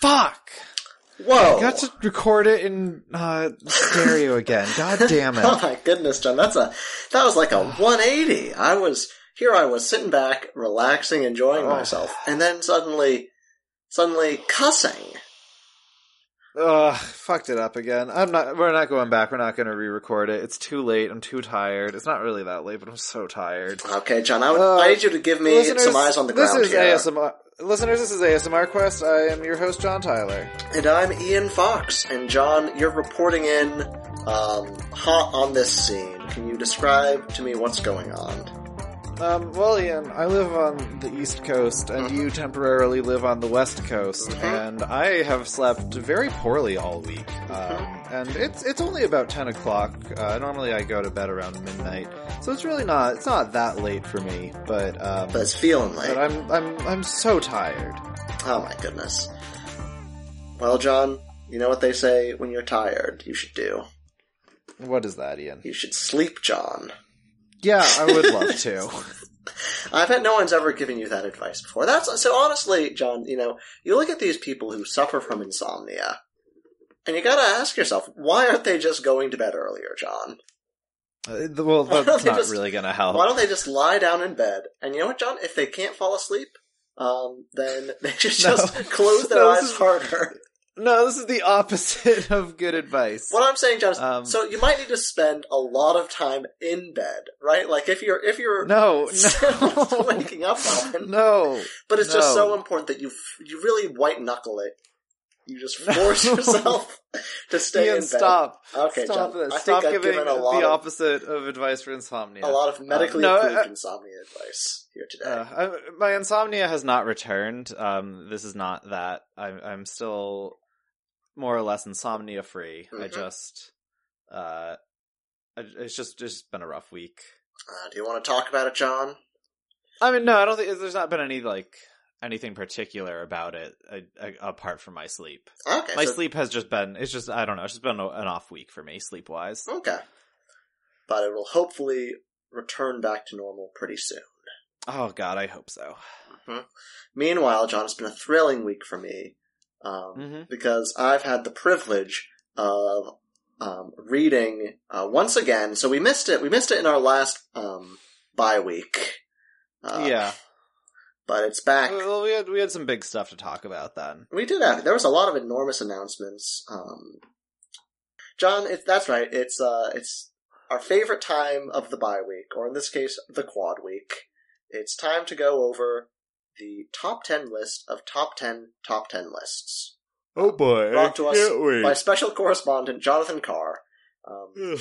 Fuck! Whoa! I got to record it in uh, stereo again. God damn it! Oh my goodness, John, that's a that was like a 180. I was here, I was sitting back, relaxing, enjoying Oh. myself, and then suddenly, suddenly cussing. Ugh, fucked it up again. I'm not. We're not going back. We're not going to re-record it. It's too late. I'm too tired. It's not really that late, but I'm so tired. Okay, John, I, would, Uh, I need you to give me some eyes on the this ground is here. ASMR. Listeners, this is ASMR Quest. I am your host, John Tyler. And I'm Ian Fox. And John, you're reporting in um, hot on this scene. Can you describe to me what's going on? Um, well, Ian, I live on the East Coast, and you temporarily live on the West Coast, Mhm. and I have slept very poorly all week. Um, and it's it's only about ten o'clock. Uh, normally, I go to bed around midnight, so it's really not it's not that late for me. But um, But it's feeling like. but I'm I'm I'm so tired. Oh my goodness. Well, John, you know what they say when you're tired, you should do? What is that, Ian? You should sleep, John. Yeah, I would love to. I bet no one's ever given you that advice before. That's so honestly, John, you know, you look at these people who suffer from insomnia, and you gotta ask yourself, why aren't they just going to bed earlier, John? Uh, well, that's not just- really gonna help. Why don't they just lie down in bed? And you know what, John? If they can't fall asleep, um, then they should No. just close their No, eyes harder. No, this is the opposite of good advice. What I'm saying, John, Um, so you might need to spend a lot of time in bed, right? Like if you're if you're No, still no, waking up often, no. but it's just so important that you you really white knuckle it. You just force No. yourself to stay Ian, in bed. stop. Okay, Stop John. this. I Stop giving given a lot the of opposite of advice for insomnia. a lot of medically no, approved I- insomnia advice here today. Uh, I, my insomnia has not returned. Um, this is not that. I'm, I'm still more or less insomnia free. I Mhm. just, uh, it's just just been a rough week. Uh, do you want to talk about it, John? I mean, no, I don't think there's not been any like anything particular about it apart from my sleep. Okay, My so- sleep has just been. It's just I don't know. It's just been a, an off week for me sleep wise. Okay, but it will hopefully return back to normal pretty soon. Oh God, I hope so. Meanwhile, John, it's been a thrilling week for me um, Mhm. because I've had the privilege of um, reading uh, once again. So we missed it. We missed it in our last um, bye week. Uh, yeah. but it's back. Well, we had we had some big stuff to talk about then. We did have. There was a lot of enormous announcements. Um, John, it, that's right. It's uh, it's our favorite time of the bye week, or in this case, the quad week. It's time to go over the top ten list of top ten top ten lists Oh boy! Brought to us by special correspondent Jonathan Carr. Um,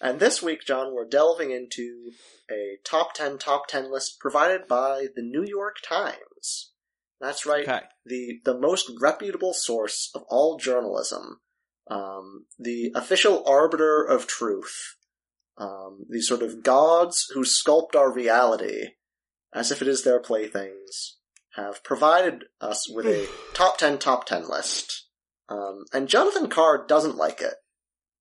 and this week, John, we're delving into a top ten top ten list provided by the New York Times. That's right okay. the the most reputable source of all journalism, um, the official arbiter of truth, um, the sort of gods who sculpt our reality as if it is their playthings, have provided us with a top ten top ten list. Um, and Jonathan Carr doesn't like it.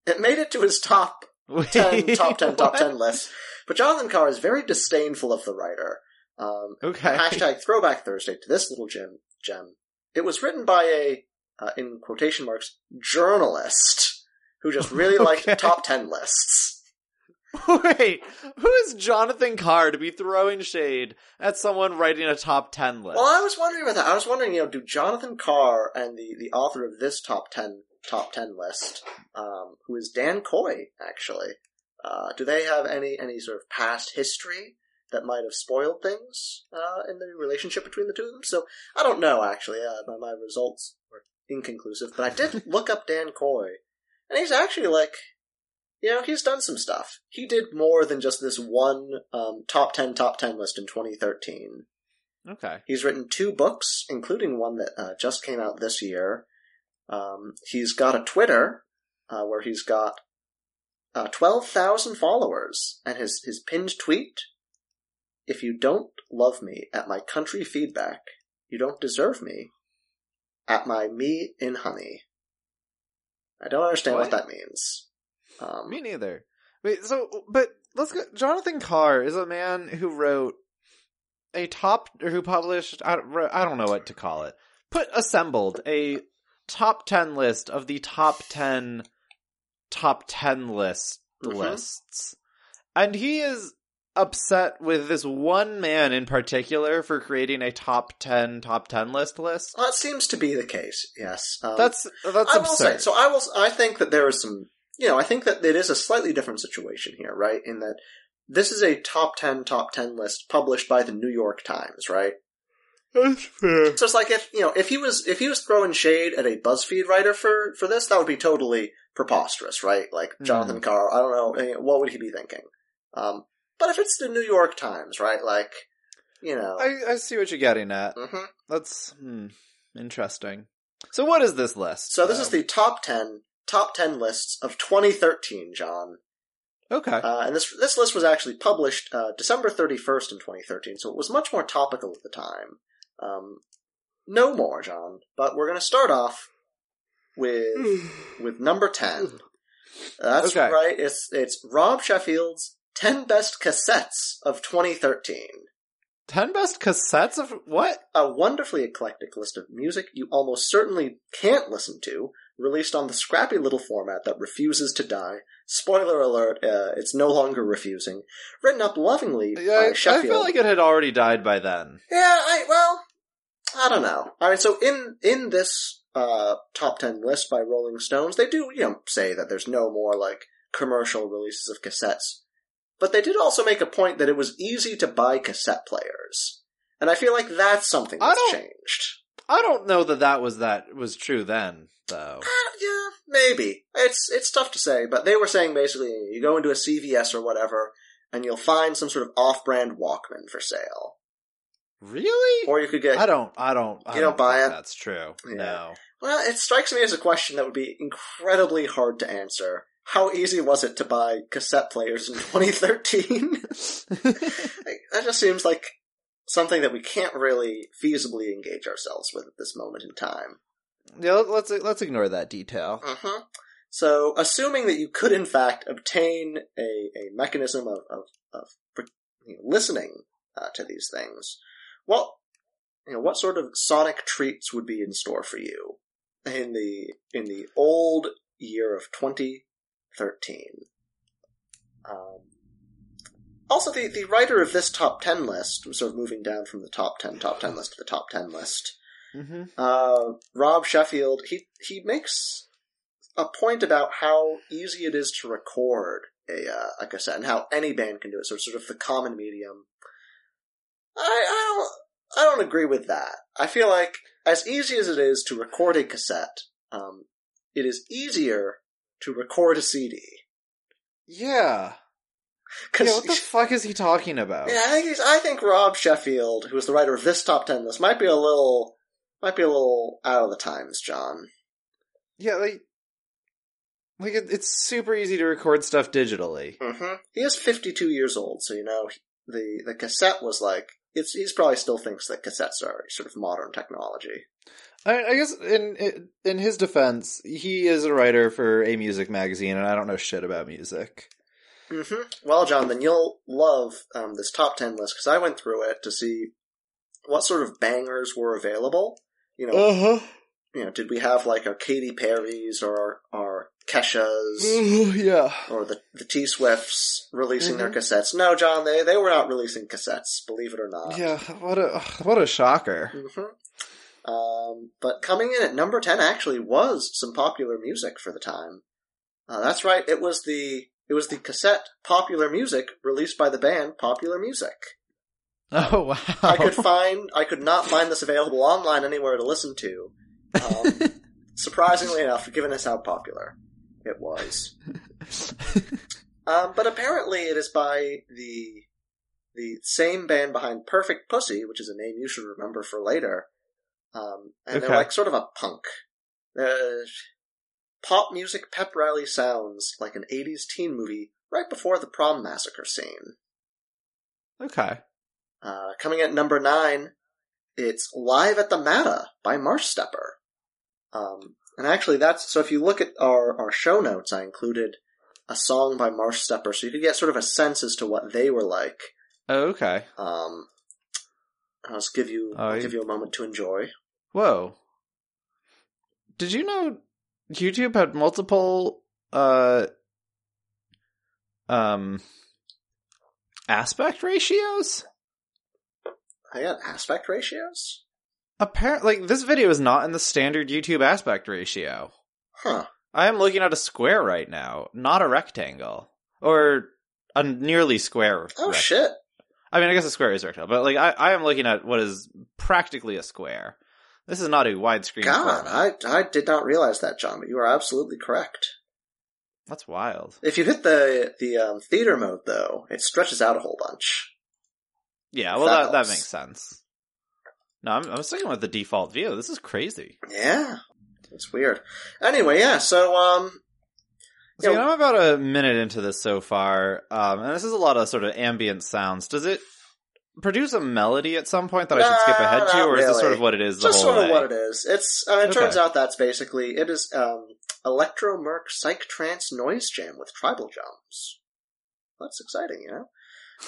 It made it to his top ten top ten top ten list, but Jonathan Carr is very disdainful of the writer. Um, Okay. hashtag throwback Thursday to this little gem. Gem. It was written by a, uh, in quotation marks, journalist who just really liked top ten lists. Wait, who is Jonathan Carr to be throwing shade at someone writing a top ten list? Well, I was wondering about that. I was wondering, you know, do Jonathan Carr and the, the author of this top ten top ten list, um, who is Dan Coy, actually, uh, do they have any any sort of past history that might have spoiled things uh, in the relationship between the two of them? So I don't know. Actually, uh, my, my results were inconclusive, but I did look up Dan Coy, and he's actually like. You know, he's done some stuff. He did more than just this one um, top 10 top 10 list in 2013. okay. He's written two books, including one that uh, just came out this year. Um, he's got a Twitter uh, where he's got uh, twelve thousand followers, and his his pinned tweet: "If you don't love me at my country feedback, you don't deserve me at my me in honey." I don't understand what, What? that means. Um, Me neither. Wait, so but let's go. Jonathan Carr is a man who wrote a top or who published. I don't, I don't know what to call it. put assembled a top 10 list of the top 10 top 10 list Mhm. lists. And he is upset with this one man in particular for creating a top 10 top 10 list list. Well, that seems to be the case. Yes, um, That's that's I will say. absurd. So I will. I think that there is some. You know, I think that it is a slightly different situation here, right? In that this is a top ten, top ten list published by the New York Times, right? That's fair. So it's like if you know if he was if he was throwing shade at a BuzzFeed writer for for this, that would be totally preposterous, right? Like Jonathan Carr, I don't know, eh, what would he be thinking? Um, but if it's the New York Times, right? Like, you know, I, I see what you're getting at. mhm. That's hmm, interesting. So what is this list? so this is the top ten top ten lists of 2013, John. Okay. Uh, and this this list was actually published uh, December 31st in 2013, so it was much more topical at the time. Um, no more, John. But we're going to start off with with number 10. That's Okay. right. It's it's Rob Sheffield's 10 best cassettes of 2013. 10 best cassettes of what? A wonderfully eclectic list of music you almost certainly can't listen to, released on the scrappy little format that refuses to die. Spoiler alert, uh, it's no longer refusing. Written up lovingly Yeah, I, by I Sheffield. feel like it had already died by then. Yeah, I well, I don't know. All right, so in in this uh, top ten list by Rolling Stones, they do you know say that there's no more like commercial releases of cassettes, but they did also make a point that it was easy to buy cassette players, and I feel like that's something I that's changed. I don't know that that was that was true then, though. Uh, yeah, maybe it's it's tough to say, but they were saying basically you go into a CVS or whatever, and you'll find some sort of off-brand Walkman for sale, Really? or you could get I don't. I don't. I You don't buy think it? That's true. Yeah. No. Well, it strikes me as a question that would be incredibly hard to answer. How easy was it to buy cassette players in 2013? That just seems like something that we can't really feasibly engage ourselves with at this moment in time. yeah. let- Let's let's ignore that detail. hmm So, assuming that you could in fact obtain a, a mechanism of, of, of you know, listening uh, to these things, what you know, what sort of sonic treats would be in store for you in the in the old year of 2013? Um, also, the, the writer of this top 10 list, sort of moving down from the top 10 top 10 list to the top 10 list, Mm-hmm. uh, Rob Sheffield, he he makes a point about how easy it is to record a uh, a cassette and how any band can do it. So it's sort of the common medium. I I don't I don't agree with that. I feel like as easy as it is to record a cassette, um, it is easier to record a CD. Yeah. Cause, Yeah. What the fuck is he talking about? Yeah, I think he's, I think Rob Sheffield, who is the writer of this top ten list, might be a little might be a little out of the times, John. Yeah, like, like it, it's super easy to record stuff digitally. Mm-hmm. He is 52 years old, so you know the the cassette was like it's he's probably still thinks that cassettes are sort of modern technology. I, I guess in in his defense, he is a writer for a music magazine, and I don't know shit about music. Mm-hmm. Well, John, then you'll love um, this top 10 list because I went through it to see what sort of bangers were available. You know, Uh huh. you know, did we have like our Katy Perry's or our Kesha's? yeah. or the the T Swifts releasing their Mhm. cassettes. No, John, they they were not releasing cassettes, believe it or not. Yeah. What a what a shocker. hmm Um, but coming in at number ten actually was some popular music for the time. Uh, that's right. It was the it was the cassette "Popular Music" released by the band Popular Music. Oh wow. I could find I could not find this available online anywhere to listen to. Um, surprisingly enough, given us how popular it was. Um, but apparently, it is by the the same band behind Perfect Pussy, which is a name you should remember for later. Um, and Okay. they're like sort of a punk. Uh, pop music pep rally sounds like an '80s teen movie right before the prom massacre scene. okay. Uh, coming at number nine, it's Live at the Mata by Marshstepper. Um, and actually that's, so if you look at our, our show notes, I included a song by Marshstepper, so you could get sort of a sense as to what they were like. Oh, okay. Um, I'll just give you, Oh, I'll give you a moment to enjoy. Whoa. did you know YouTube had multiple uh um aspect ratios? I got aspect ratios. Apparently, like, this video is not in the standard YouTube aspect ratio. Huh. I am looking at a square right now, not a rectangle or a nearly square. Oh rect- shit. I mean, I guess a square is rectangle, but like I, I am looking at what is practically a square. This is not a widescreen. God, format. I I did not realize that, John, but you are absolutely correct. That's wild. If you hit the the um, theater mode though, it stretches out a whole bunch. Yeah, well, That that, that makes sense. No, I'm, I'm sticking with the default view. This is crazy. Yeah. It's weird. Anyway, yeah, so um So, you know, I'm about a minute into this so far, um, and this is a lot of sort of ambient sounds. Does it produce a melody at some point that I should skip ahead to, or is this sort of what it is the just whole sort of way? what it is. It's uh, it Okay. turns out that's basically it is um electro merc psych trance noise jam with tribal drums. That's exciting, you know.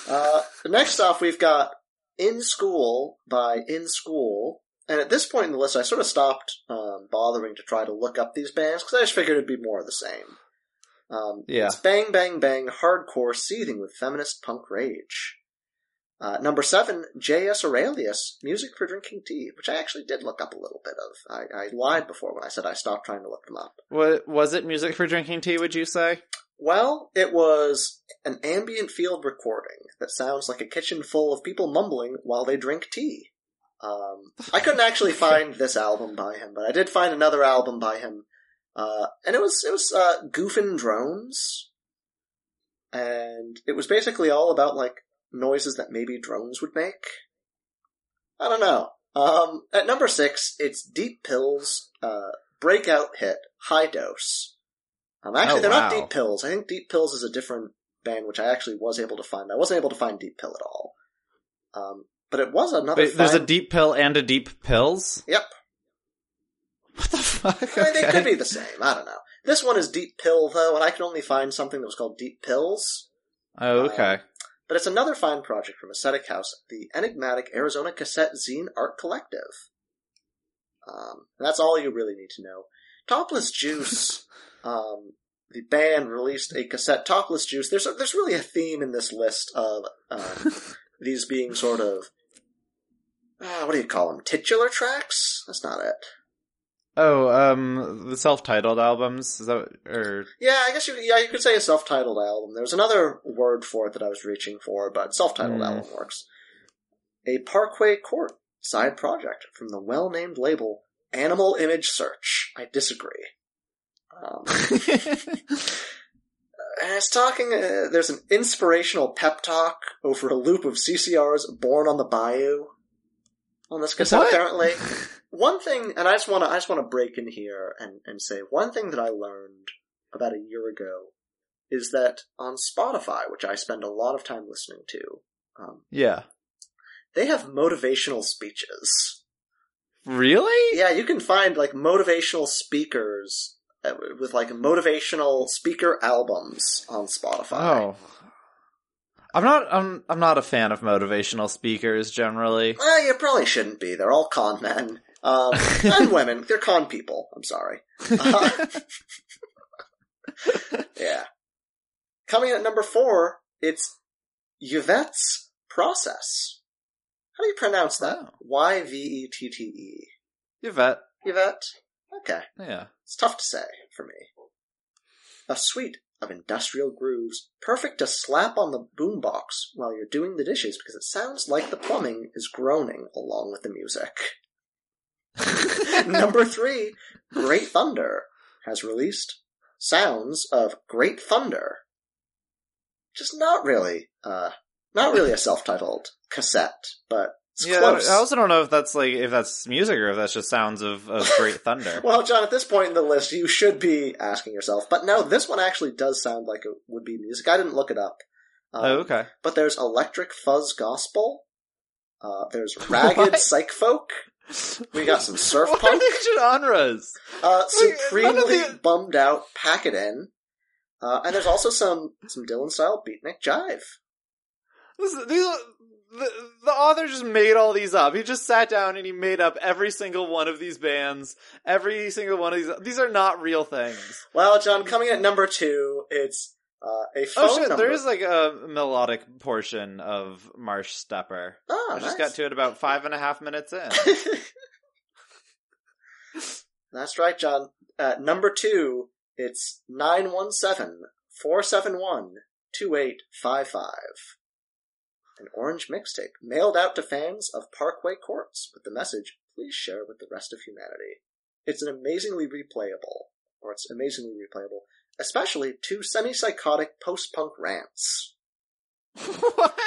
Uh, next off, we've got "In School" by In School, and at this point in the list, I sort of stopped um, bothering to try to look up these bands because I just figured it'd be more of the same. Um, Yeah. It's bang bang bang hardcore seething with feminist punk rage. Uh, number seven, J.S. Aurelius, Music for Drinking Tea, which I actually did look up a little bit of. I, I lied before when I said I stopped trying to look them up. What was it? Music for drinking tea? Would you say? Well, it was an ambient field recording that sounds like a kitchen full of people mumbling while they drink tea. Um, I couldn't actually find this album by him, but I did find another album by him, uh, and it was it was uh, Goofin' Drones, and it was basically all about like noises that maybe drones would make. I don't know. Um, at number six, it's Deep Pills, uh, breakout hit, High Dose. Um, actually, Oh, they're not. Deep Pills. I think Deep Pills is a different band, which I actually was able to find. I wasn't able to find Deep Pill at all. Um, but it was another. Wait, there's a deep pill and a deep pills. Yep. What the fuck? I mean, they could be the same. I don't know. This one is Deep Pill, though, and I could only find something that was called Deep Pills. Oh, okay. But it's another fine project from Ascetic House, the enigmatic Arizona Cassette Zine Art Collective. Um, that's all you really need to know. Topless Juice, um, the band released a cassette. Topless Juice. There's a, there's really a theme in this list of um, these being sort of uh, what do you call them? Titular tracks? That's not it. Oh, um, the self-titled albums. Is that or Yeah, I guess you yeah you could say a self-titled album. There was another word for it that I was reaching for, but self-titled Hmm. album works. A Parquet Court side project from the well-named label Animal Image Search. I disagree. Um, and it's talking. Uh, there's an inspirational pep talk over a loop of CCR's "Born on the Bayou" on this cassette. What? Apparently, one thing, and I just want to, I just want to break in here and and say one thing that I learned about a year ago is that on Spotify, which I spend a lot of time listening to, um, yeah. they have motivational speeches. Really? Yeah, you can find like motivational speakers uh, with like motivational speaker albums on Spotify. Oh. I'm not. I'm. I'm not a fan of motivational speakers generally. Well, you probably shouldn't be. They're all con men. Um, and women. They're con people. I'm sorry. Uh, yeah. Coming in at number four, it's Yvette's Process. How do you pronounce that? Y V E T T E. Yvette. Yvette? Okay. Yeah. It's tough to say for me. A suite of industrial grooves, perfect to slap on the boombox while you're doing the dishes because it sounds like the plumbing is groaning along with the music. Number three, Great Thunder has released sounds of Great Thunder. Just not really, uh, not really a self-titled cassette, but it's yeah. close. I also don't know if that's like if that's music or if that's just sounds of, of great thunder. Well, John, at this point in the list, you should be asking yourself. But no, this one actually does sound like it would be music. I didn't look it up. Um, oh, okay. But there's Electric Fuzz Gospel. Uh, there's Ragged Psych Folk. We got some surf what punk. are these genres? Uh, supremely the- bummed out Pack It In. Uh, and there's also some some Dylan style beatnik jive. This, these are, the, the author just made all these up. He just sat down and he made up every single one of these bands, every single one of these. These are not real things. Well, John, coming at number two, it's uh, a phone Oh shit, number. there is like a melodic portion of Marshstepper. Oh, I just got to it about five and a half minutes in. That's right, John. At number two, it's 917-471-2855. An orange mixtape mailed out to fans of Parquet Courts with the message, please share with the rest of humanity. It's an amazingly replayable, or it's amazingly replayable, especially two semi-psychotic post-punk rants. what?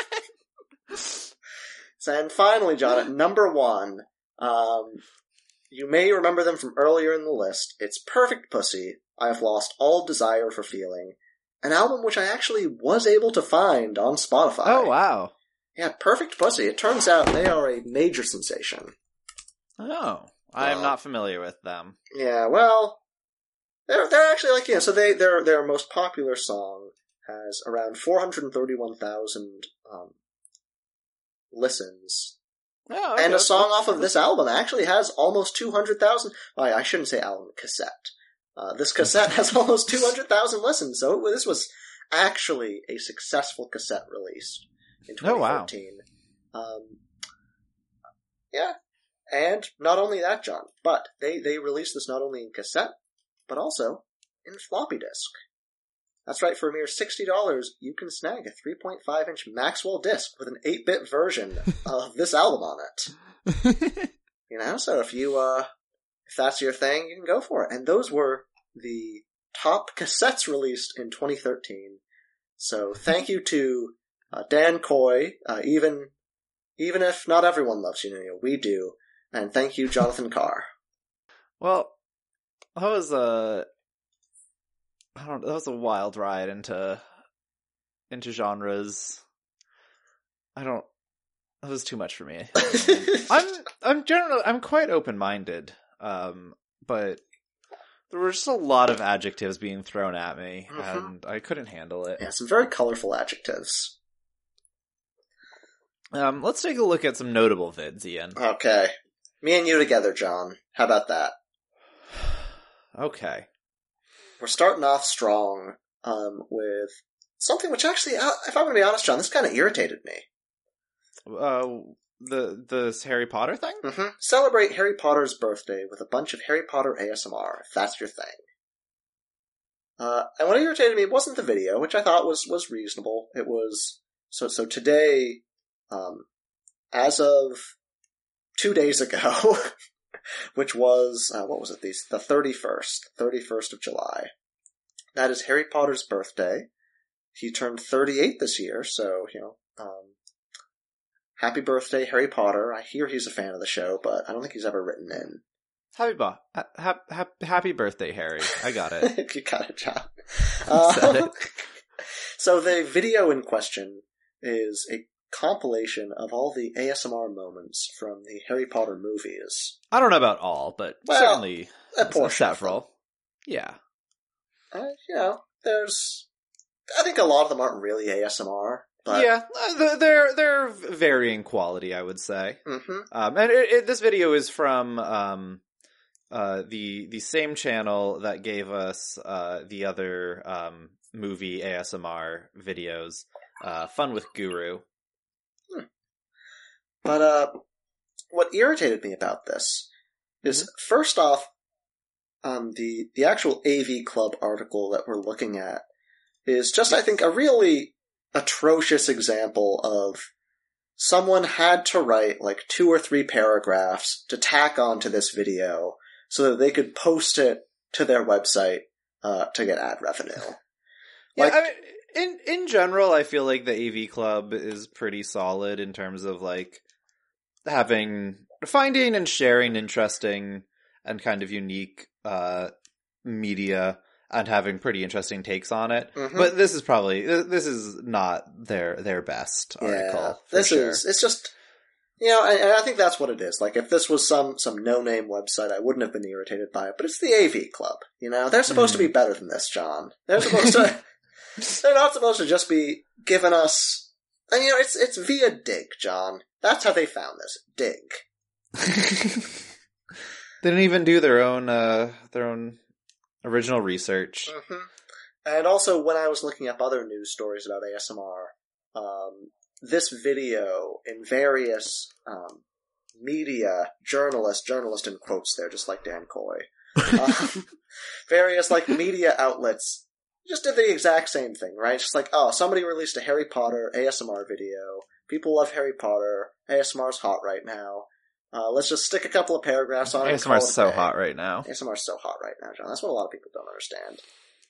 And finally, John, at number one, um, you may remember them from earlier in the list. It's Perfect Pussy. I have lost all desire for feeling. An album which I actually was able to find on Spotify. Oh wow. Yeah, Perfect Pussy. It turns out they are a major sensation. Oh, I am Uh, not familiar with them. Yeah, well, they're they're actually like yeah. So they their their most popular song has around four hundred thirty one thousand um, listens Oh, and a song off of this album actually has almost 200,000. Well, I shouldn't say album, cassette. Uh, this cassette has almost 200,000 listens, so it- this was actually a successful cassette release in 2014. Oh, wow. Um, yeah. And not only that, John, but they, they released this not only in cassette, but also in floppy disk. That's right, for a mere $60, you can snag a 3.5 inch Maxwell disc with an 8 bit version of this album on it. You know, so if you, uh, if that's your thing, you can go for it. And those were the top cassettes released in 2013. So thank you to uh, Dan Coy, uh, even, even if not everyone loves you, we do. And thank you, Jonathan Carr. well, that was a. I don't. That was a wild ride into into genres. I don't. That was too much for me. I'm I'm generally I'm quite open minded, um, but there were just a lot of adjectives being thrown at me, Mhm. and I couldn't handle it. yeah, some very colorful adjectives. Um, let's take a look at some notable vids, Ian. Okay. Me and you together, John. How about that? Okay. We're starting off strong um, with something which actually, uh, if I'm going to be honest, John, this kind of irritated me. Uh, the this Harry Potter thing. hmm Celebrate Harry Potter's birthday with a bunch of Harry Potter ASMR, if that's your thing. Uh, and what irritated me wasn't the video, which I thought was was reasonable. It was so so today, um, as of two days ago, which was uh, what was it? These the thirty first, thirty first of July. That is Harry Potter's birthday. He turned thirty eight this year, so you know. Um, Happy birthday, Harry Potter. I hear he's a fan of the show, but I don't think he's ever written in. Happy bo- ha- ha- ha- happy birthday, Harry. I got it. you got it, John. Um, it. so the video in question is a compilation of all the ASMR moments from the Harry Potter movies. I don't know about all, but Well, certainly A portion several. Yeah. Uh, you know, there's. I think a lot of them aren't really ASMR, but yeah, uh, they're they're varying quality, I would say. hmm Um, and it, it, this video is from um, uh, the the same channel that gave us uh, the other um, movie ASMR videos, uh, Fun with Guru. But uh, what irritated me about this is first off, um, the the actual AV Club article that we're looking at is just, I think, a really atrocious example of someone had to write like two or three paragraphs to tack onto this video so that they could post it to their website uh, to get ad revenue. Yeah, I mean, in in general, I feel like the AV Club is pretty solid in terms of like having finding and sharing interesting and kind of unique uh media and having pretty interesting takes on it. Mhm. But this is probably this is not their their best article. Yeah, for this sure. is it's just you know, and, and I think that's what it is. Like if this was some some no name website, I wouldn't have been irritated by it. But it's the AV Club. You know, they're supposed Hmm. to be better than this, John. They're supposed to. they're not supposed to just be giving us And you know, it's it's via Digg, John. That's how they found this. Digg. they didn't even do their own uh their own original research. hmm And also, when I was looking up other news stories about ASMR, um, this video in various um, media journalists, journalist in quotes there, just like Dan Coy, um, various like media outlets just did the exact same thing, right? Just like, oh, somebody released a Harry Potter ASMR video. People love Harry Potter. ASMR's hot right now. Uh, let's just stick a couple of paragraphs on it. and call ASMR's it a so hot right now. ASMR's so hot right now, John. That's what a lot of people don't understand.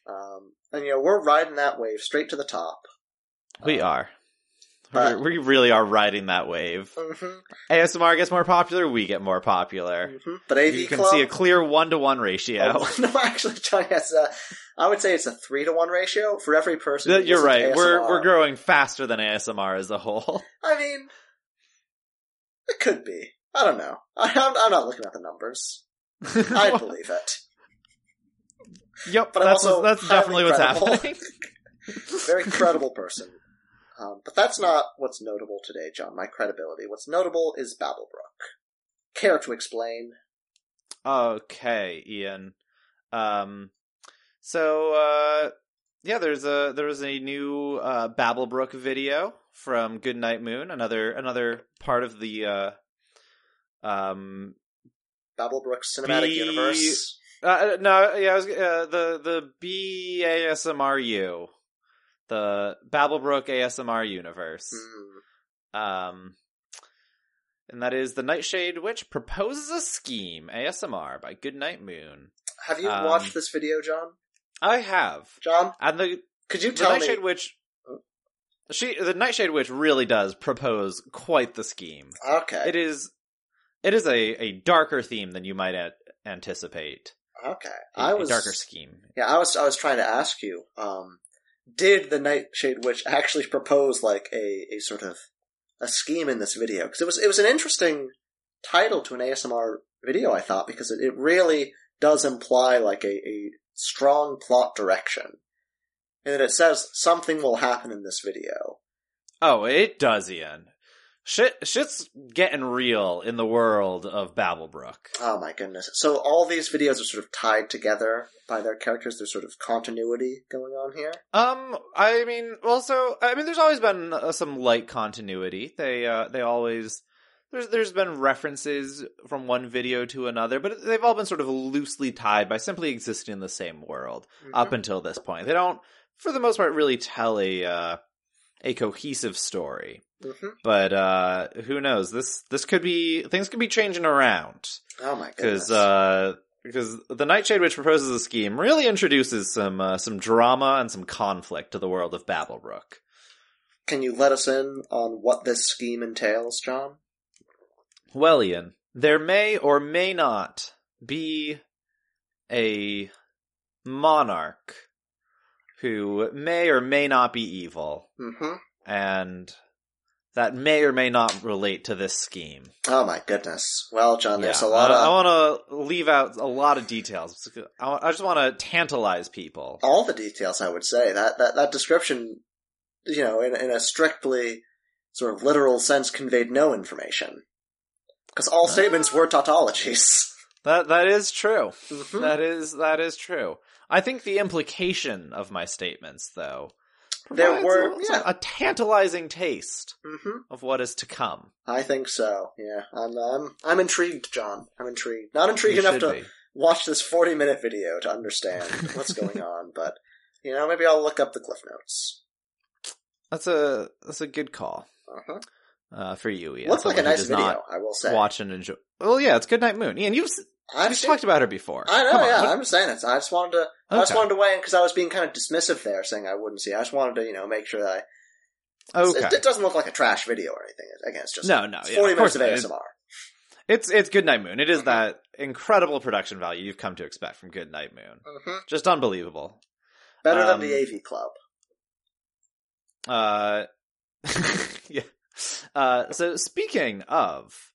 Um, and you know, we're riding that wave straight to the top. We Uh, are. But- We're, really are riding that wave. Mm-hmm. ASMR gets more popular, we get more popular. But AV You can Club, see a clear one to one ratio. Oh, no, actually, John, yes, uh, I would say it's a three to one ratio for every person. You're right. We're we're growing faster than ASMR as a whole. I mean, it could be. I don't know. I, I'm, I'm not looking at the numbers. I believe it. yep, but that's that's definitely what's credible. happening. Very credible person. Um, but that's not what's notable today, John. My credibility. What's notable is Babblebrook. Care to explain? Okay, Ian. Um, so uh, yeah, there's a there's a new uh, Babblebrook video from Goodnight Moon, another another part of the uh, um Babblebrook's cinematic Be- universe. uh, no yeah I was, uh, the the BASMRU, the Babblebrook ASMR universe. Hmm. Um, and that is the Nightshade Witch proposes a scheme ASMR by Goodnight Moon. Have you Um, watched this video, John? I have, John, and the could you the tell Nightshade me? Witch. She the Nightshade Witch really does propose quite the scheme. Okay, It is, it is a, a darker theme than you might a- anticipate. okay. A, I a was darker scheme. Yeah, I was I was trying to ask you, um, did the Nightshade Witch actually propose like a, a sort of a scheme in this video? Because it was it was an interesting title to an ASMR video, I thought, because it, it really does imply like a, a strong plot direction. And that it says something will happen in this video. Oh, it does, Ian. Shit, shit's getting real in the world of Babblebrook. Oh my goodness. So all these videos are sort of tied together by their characters. There's sort of continuity going on here. Um, I mean, also, I mean, there's always been uh, some light continuity. They, uh, they always there's there's been references from one video to another, but they've all been sort of loosely tied by simply existing in the same world up until this point. They don't, for the most part, really tell a uh, a cohesive story. hmm But uh, who knows? This this could be things could be changing around Oh my goodness. because uh, because the Nightshade Witch proposes a scheme really introduces some uh, some drama and some conflict to the world of Babblebrook. Can you let us in on what this scheme entails, John? Well, Ian, there may or may not be a monarch who may or may not be evil, Mm-hmm. and that may or may not relate to this scheme. Oh my goodness. Well, John, there's Yeah, a lot I, of I want to leave out a lot of details. I, I just want to tantalize people. all the details. I would say that that that description, you know, in in a strictly sort of literal sense, conveyed no information because all statements were tautologies. That that is true. Mhm. That is that is true. I think the implication of my statements, though, There were- a, yeah. a tantalizing taste hmm of what is to come. I think so. Yeah, I'm I'm I'm intrigued, John. I'm intrigued. Not intrigued You enough to be. watch this 40 minute video to understand what's going on, but you know, maybe I'll look up the cliff notes. That's a that's a good call Uh-huh. uh, for you, Ian. Looks like a nice video, I will say. Watch and enjoy. Well, yeah, it's Goodnight Moon. Ian, you've I've talked about her before. I know, Come yeah. what- I'm just saying it. I just wanted to. I just wanted to weigh in because I was being kind of dismissive there, saying I wouldn't see. it. I just wanted to, you know, make sure that I. okay. It, it doesn't look like a trash video or anything. Again, it's just no, no, it's yeah, 40 of minutes of. ASMR. It's it's Goodnight Moon. It is Mhm. that incredible production value you've come to expect from Goodnight Moon. Mm-hmm. Just unbelievable. Better Um, than the AV Club. Uh, yeah. Uh, so speaking of,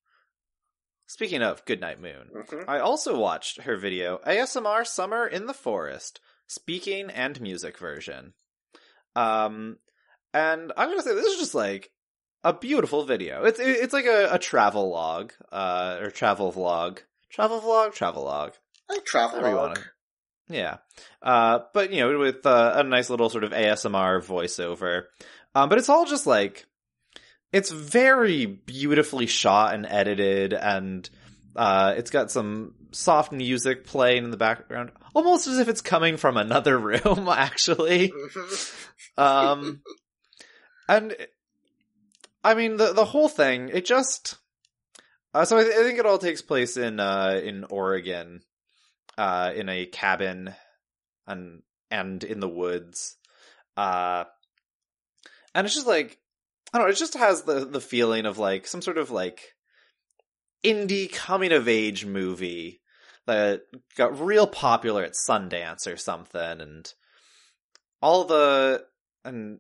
speaking of Goodnight Moon, Mm-hmm. I also watched her video ASMR Summer in the Forest, speaking and music version. Um, and I'm gonna say this is just like a beautiful video. It's it's like a, a travel log, uh, or travel vlog, travel vlog, travel log. I like travel log. Yeah. Uh, but you know, with uh, a nice little sort of ASMR voiceover. Um, but it's all just like, it's very beautifully shot and edited and, uh, it's got some soft music playing in the background, almost as if it's coming from another room, actually. Um, and I mean the the whole thing, it just. Uh, so I, th- I think it all takes place in uh in Oregon, uh in a cabin, and and in the woods, uh, and it's just like I don't know. It just has the the feeling of like some sort of like indie coming of age movie that got real popular at Sundance or something, and all the and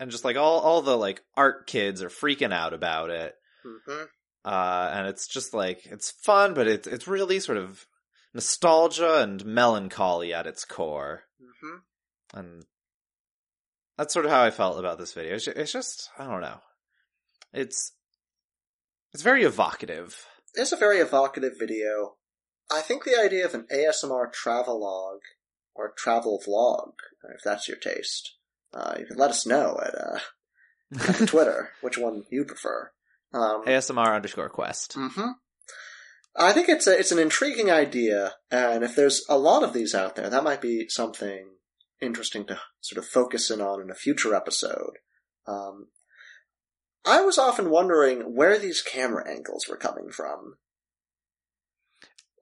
and just like all all the like art kids are freaking out about it Mhm. uh and it's just like it's fun but it's it's really sort of nostalgia and melancholy at its core Mhm. and that's sort of how I felt about this video. It's it's just I don't know. It's it's very evocative. It's a very evocative video. I think the idea of an ASMR travelogue or travel vlog, if that's your taste, uh, you can let us know at uh, on Twitter which one you prefer. Um, ASMR underscore quest. Hmm I think it's a, it's an intriguing idea, and if there's a lot of these out there, that might be something interesting to sort of focus in on in a future episode. Um, I was often wondering where these camera angles were coming from.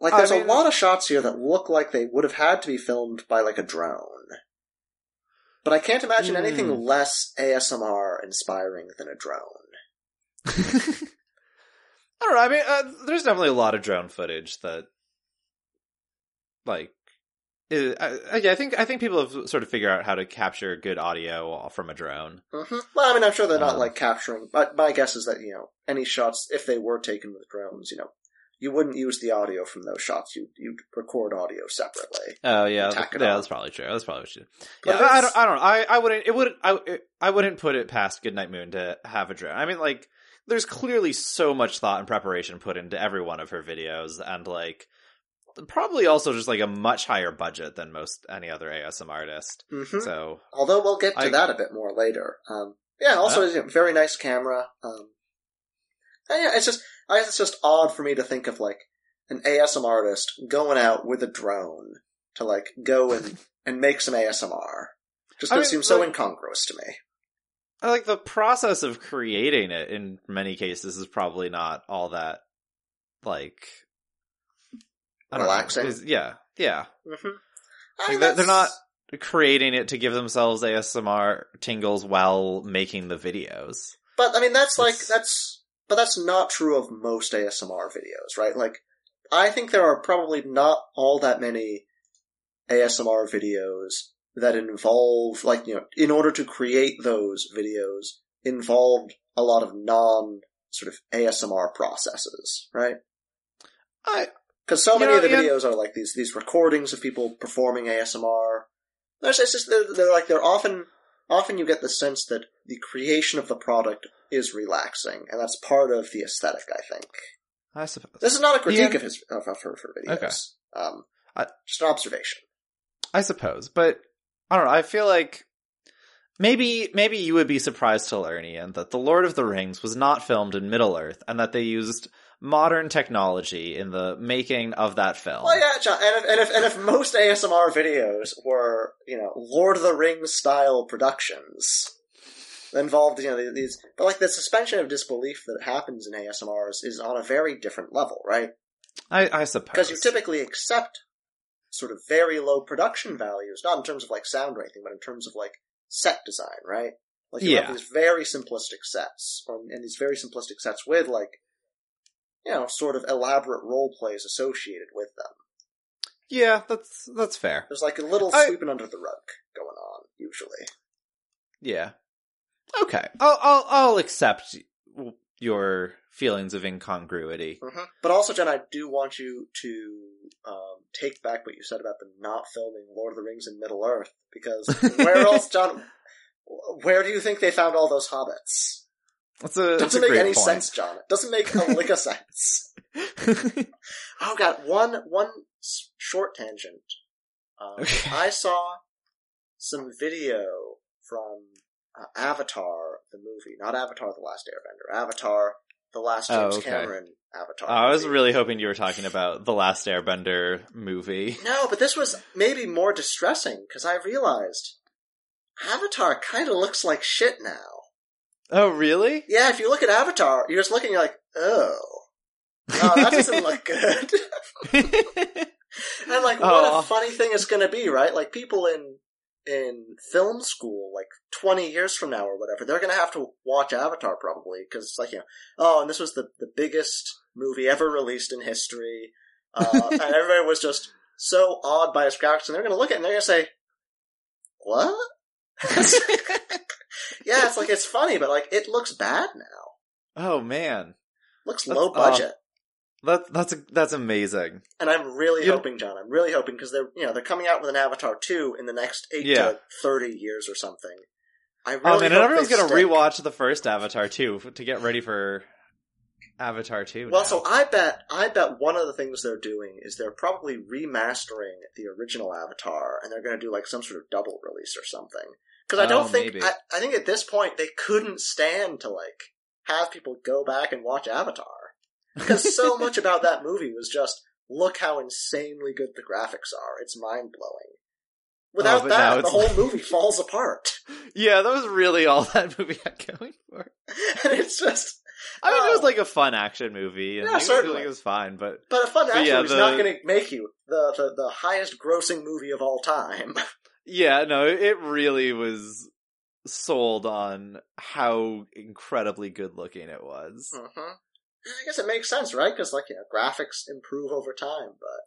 Like, I there's mean- a lot of shots here that look like they would have had to be filmed by like a drone. But I can't imagine anything Hmm. less ASMR inspiring than a drone. I don't know. I mean, uh, there's definitely a lot of drone footage that, like, is, I, I- yeah, I think I think people have sort of figured out how to capture good audio from a drone. hmm Well, I mean, I'm sure they're not Um, like capturing. But my guess is that you know any shots, if they were taken with drones, you know, you wouldn't use the audio from those shots. You you'd record audio separately. Oh yeah, that's, yeah, on. that's probably true. That's probably true. But Yeah, I, I don't. I don't. know. I I wouldn't. It wouldn't. I it- I wouldn't put it past Goodnight Moon to have a drone. I mean, like, there's clearly so much thought and preparation put into every one of her videos, and like, probably also just like a much higher budget than most any other ASMRtist. hmm So Although we'll get to I- that a bit more later. Um, yeah. Also, Yeah. you know, very nice camera. Um, and yeah, it's just I guess it's just odd for me to think of like an ASMRtist going out with a drone to like go and and make some ASMR. Just I 'cause mean, seems so like- incongruous to me. I like the process of creating it in many cases is probably not all that like I don't know, Relaxing? is- yeah, yeah. Mm-hmm. Like, they're, they're not creating it to give themselves ASMR tingles while making the videos. But I mean, that's like that's, but that's not true of most ASMR videos, right? Like, I think there are probably not all that many ASMR videos that involve, like, you know, in order to create those videos, involved a lot of non sort of ASMR processes, right? I Because so You many know, of the yeah. videos are like these these recordings of people performing ASMR. There's it's just they're, they're like they're often often you get the sense that the creation of the product is relaxing, and that's part of the aesthetic. I think I suppose this is not a critique of his of, of her for videos. Okay. Um, I- just an observation. I suppose, but I don't know. I feel like maybe maybe you would be surprised to learn, Ian, that the Lord of the Rings was not filmed in Middle Earth, and that they used modern technology in the making of that film. Well, yeah, John, and if, and if and if most ASMR videos were you know Lord of the Rings style productions. Involved, you know, these, but like the suspension of disbelief that happens in ASMRs is on a very different level, right? I, I suppose because you typically accept sort of very low production values, not in terms of like sound or anything, but in terms of like set design, right? Like you Yeah. have these very simplistic sets, or and these very simplistic sets with like you know sort of elaborate role plays associated with them. yeah, that's that's fair. There's like a little I- sweeping under the rug going on usually. Yeah. Okay. I'll I'll I'll accept your feelings of incongruity. But also, Jen, I do want you to um, take back what you said about them not filming Lord of the Rings in Middle Earth, because where else, John? where do you think they found all those hobbits? That's a, that's a Doesn't make great any point. sense, John. It doesn't make a lick of sense. Oh god, one one short tangent. Um, Okay. I saw some video from uh, Avatar, the movie, not Avatar: The Last Airbender, Avatar: The Last Oh, James okay. Cameron Avatar. I was really hoping you were talking about the Last Airbender movie. no, but this was maybe more distressing because I realized Avatar kind of looks like shit now. Oh, really? Yeah, if you look at Avatar, you're just looking you're like, oh, oh, that doesn't look good. And like, what Oh. a funny thing it's going to be, right? Like people in in film school, like twenty years from now or whatever, they're going to have to watch Avatar probably because it's like you know, oh, and this was the the biggest movie ever released in history, uh, and everybody was just so awed by its graphics, and they're going to look at it and they're going to say, what? yeah, it's like it's funny, but like it looks bad now. oh man, looks That's- low budget. that that's that's amazing. And I'm really You- hoping, John. I'm really hoping because they're you know they're coming out with an Avatar two in the next eight Yeah. to thirty years or something. I oh, really Oh man, and everyone's gonna stick. rewatch the first Avatar too to get ready for Avatar two. Well, now. so I bet I bet one of the things they're doing is they're probably remastering the original Avatar, and they're going to do like some sort of double release or something. Because I don't Oh, think. I, I think at this point they couldn't stand to like have people go back and watch Avatar because so much about that movie was just look how insanely good the graphics are. It's mind blowing. Oh, Without Oh, that, the whole like- movie falls apart, yeah, that was really all that movie had going for. and it's just. I mean, it was Oh. like a fun action movie, and Yeah, it was, certainly. it was fine. But But a fun But action yeah, movie's the- not going to make you the, the the highest grossing movie of all time. yeah, no, it really was sold on how incredibly good looking it was. Mm-hmm. I guess it makes sense, right? Because like you know, graphics improve over time. But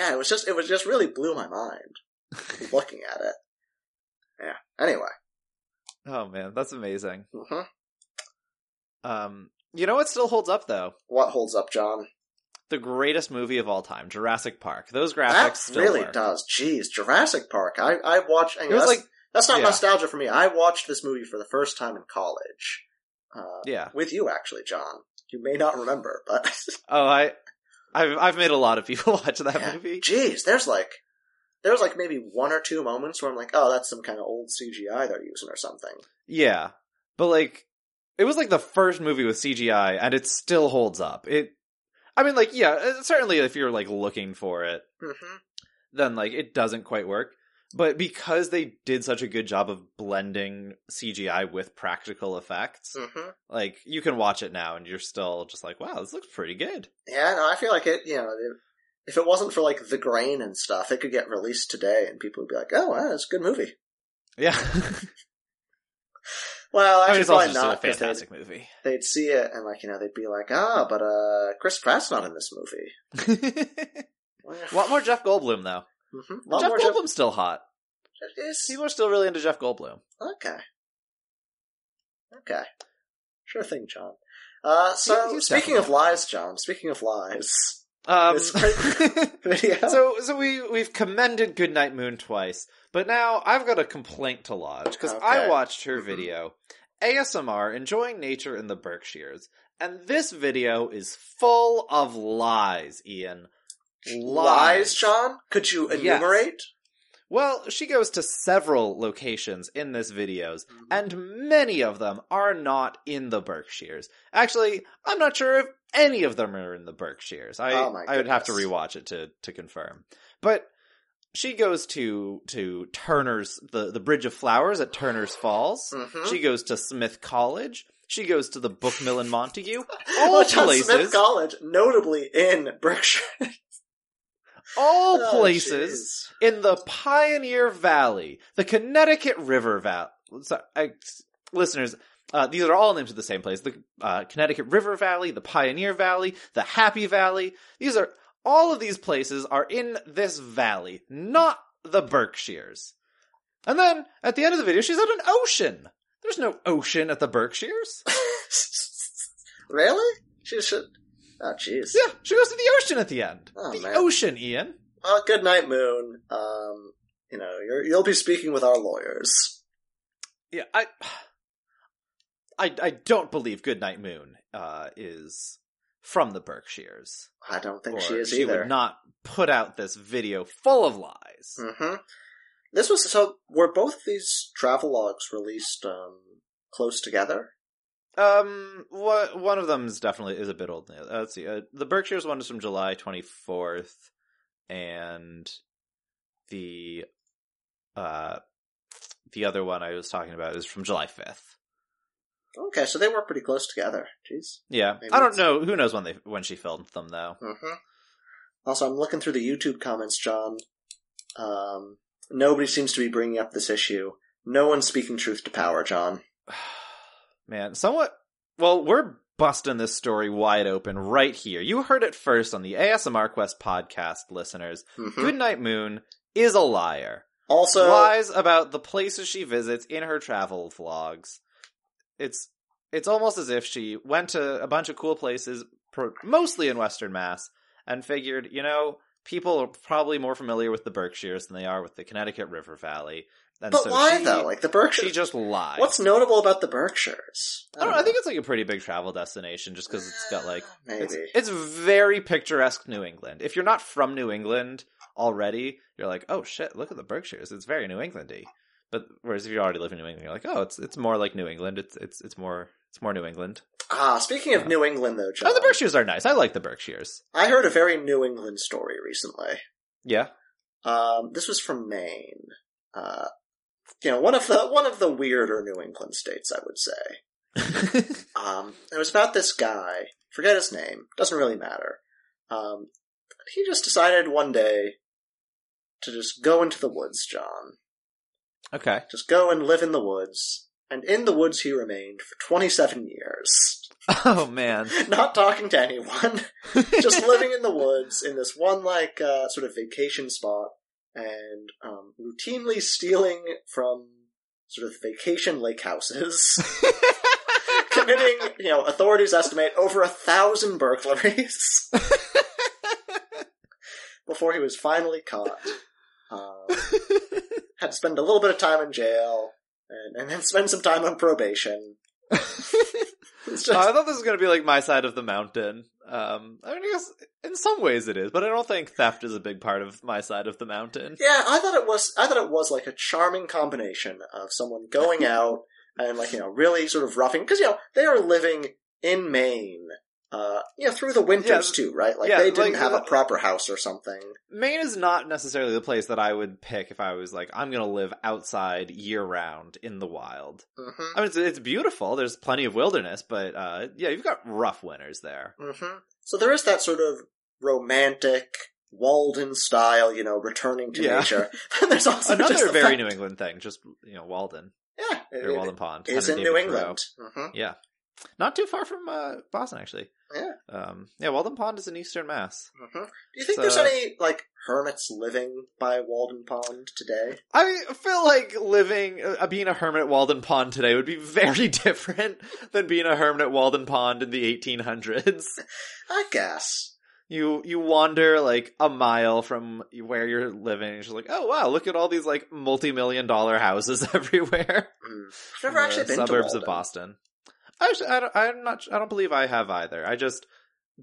yeah, it was just it was just really blew my mind looking at it. Yeah. Anyway. Oh man, that's amazing. hmm Um, you know what still holds up though? What holds up, John? The greatest movie of all time, Jurassic Park. Those graphics That still really work. does. Jeez, Jurassic Park. I I watched. It was that's, like, that's not yeah. nostalgia for me. I watched this movie for the first time in college. Uh, yeah. with you actually, John. You may not remember, but Oh, I, I've I've made a lot of people watch that Yeah. movie. Jeez, there's like there's like maybe one or two moments where I'm like, oh, that's some kind of old CGI they're using or something. Yeah, but like, it was like the first movie with CGI, and it still holds up. It, I mean, like, yeah, uh, certainly if you're like looking for it, Mm-hmm. then like it doesn't quite work. But because they did such a good job of blending CGI with practical effects, Mm-hmm. like you can watch it now and you're still just like, wow, this looks pretty good. Yeah, no, I feel like it. You know, if- if it wasn't for like the grain and stuff, it could get released today, and people would be like, oh, wow, it's a good movie. Yeah, Well, I mean, actually, it's also just a not. 'cause they'd, fantastic movie. they'd see it and like you know they'd be like, ah, but uh, Chris Pratt's not in this movie. a lot more Jeff Goldblum though. Mm-hmm. Jeff Goldblum's still hot. Jeff- is- People are still really into Jeff Goldblum. Okay. Okay. Sure thing, John. Uh, so, speaking of lies, John, speaking of lies, Um, so so we we've commended Goodnight Moon twice, but now I've got a complaint to lodge because I watched her Mhm. video, ASMR enjoying nature in the Berkshires, and this video is full of lies. Ian, lies, John? Could you Yes. Well, she goes to several locations in this videos, Mm-hmm. and many of them are not in the Berkshires. Actually, I'm not sure if any of them are in the Berkshires. I Oh I would have to rewatch it to to confirm. But she goes to to Turner's the the Bridge of Flowers at Turner's Falls. Mhm. She goes to Smith College. She goes to the Bookmill in Montague. All Well, places, Smith College, notably in Berkshire. All Oh, places jeez. in the Pioneer Valley, the Connecticut River Valley. So, I, listeners, uh, these are all names of the same place: the uh, Connecticut River Valley, the Pioneer Valley, the Happy Valley. These are all of these places are in this valley, not the Berkshires. And then at the end of the video, she's at an ocean. There's no ocean at the Berkshires. really? She should. Oh, jeez. Yeah, she goes to the ocean at the end. Oh, the man. ocean, Ian. Well, good night, Moon. Um, you know, you're, you'll be speaking with our lawyers. Yeah, I, I, I don't believe Goodnight Moon uh, is from the Berkshires. I don't think she is she either. would not put out this video full of lies. hmm This was so. Were both these travel logs released um, close together? Um, what one of them is definitely is a bit old. Uh, let's see. Uh, the Berkshires one is from July twenty fourth, and the uh the other one I was talking about is from July fifth. Okay, so they were pretty close together. Jeez. Yeah, Maybe I don't it's- know. Who knows when they when she filmed them though? hmm Also, I'm looking through the YouTube comments, John. Um, nobody seems to be bringing up this issue. No one's speaking truth to power, John. Man, somewhat. Well, we're busting this story wide open right here. You heard it first on the ASMR Quest podcast, listeners. Mhm. Goodnight Moon is a liar. Also, lies about the places she visits in her travel vlogs. It's it's almost as if she went to a bunch of cool places, mostly in Western Mass, and figured, you know, people are probably more familiar with the Berkshires than they are with the Connecticut River Valley. And but so why she, though? Like the Berkshires. she just lied. What's notable about the Berkshires? I don't know. I think it's like a pretty big travel destination just because it's got like maybe. it's, it's very picturesque New England. If you're not from New England already, you're like, oh shit, look at the Berkshires. It's very New Englandy. But whereas if you already live in New England, you're like, oh, it's it's more like New England. It's it's it's more it's more New England. ah, speaking of New England, though, John, Oh, the Berkshires are nice. I like the Berkshires. I heard a very New England story recently. Yeah. Um, this was from Maine. Uh, you know, one of the one of the weirder New England states, I would say. Um, it was about this guy. Forget his name. Doesn't really matter. Um, he just decided one day to just go into the woods, John. okay. Just go and live in the woods. And in the woods he remained for 27 years. Oh man. Not talking to anyone. just living in the woods in this one, like, uh, sort of vacation spot. And, um, routinely stealing from sort of vacation lake houses. committing, you know, authorities estimate over a thousand burglaries before he was finally caught. Um, had to spend a little bit of time in jail and, and then spend some time on probation. It's just, I thought this was going to be like my side of the mountain. Um, I mean, I guess in some ways it is, but I don't think theft is a big part of my side of the mountain. yeah, I thought it was. I thought it was like a charming combination of someone going out and like you know really sort of roughing because you know they are living in Maine. Uh, know, through the winters Yeah, too, right? Like yeah, they didn't like, have a uh, proper house or something. Maine is not necessarily the place that I would pick if I was like, I'm gonna live outside year round in the wild. hmm I mean, it's, it's beautiful. There's plenty of wilderness, but, uh, yeah, you've got rough winters there. hmm So there is that sort of romantic Walden style, you know, returning to Yeah. nature. Then there's also Another the very fact- New England thing, just, you know, Walden. yeah, it- Walden Pond. is in New. England. hmm Yeah. Not too far from, uh, Boston, actually. Yeah. Um, yeah, Walden Pond is in eastern Mass. hmm Do you think So- there's any like hermits living by Walden Pond today? I feel like living, uh, being a hermit at Walden Pond today would be very different than being a hermit at Walden Pond in the 1800s. I guess. You you wander like a mile from where you're living. And you're just like, oh wow, look at all these like multi-million dollar houses everywhere. Mm. I've never actually been suburbs to of Boston. Actually, I don't, I'm not. I don't believe I have either. I just,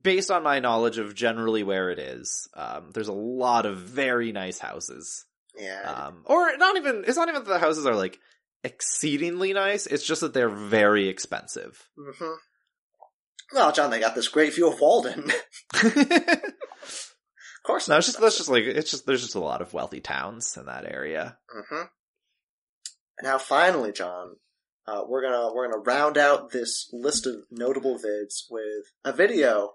based on my knowledge of generally where it is, um, there's a lot of very nice houses. Yeah. Um, or not even. It's not even that the houses are like exceedingly nice. It's just that they're very expensive. hmm Well, John, they got this great view of Walden. of course. no, it's just that's just like it's just there's just a lot of wealthy towns in that area. hmm Now, finally, John, uh, we're gonna we're gonna round out this list of notable vids with a video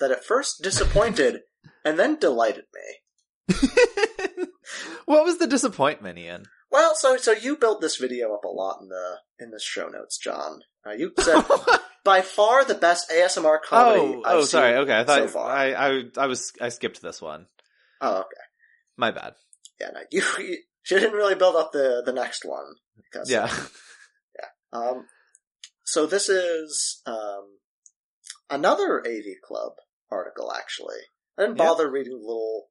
that at first disappointed and then delighted me. what was the disappointment, Ian? Well, so so you built this video up a lot in the in the show notes, John. Uh, you said by far the best ASMR comedy. oh, I've oh, sorry. Okay, I so thought far. I, I I was I skipped this one. Oh, okay. My bad. Yeah, no, you, you you didn't really build up the the next one because Yeah. Um, so this is um, another AV Club article. Actually, I didn't bother reading the little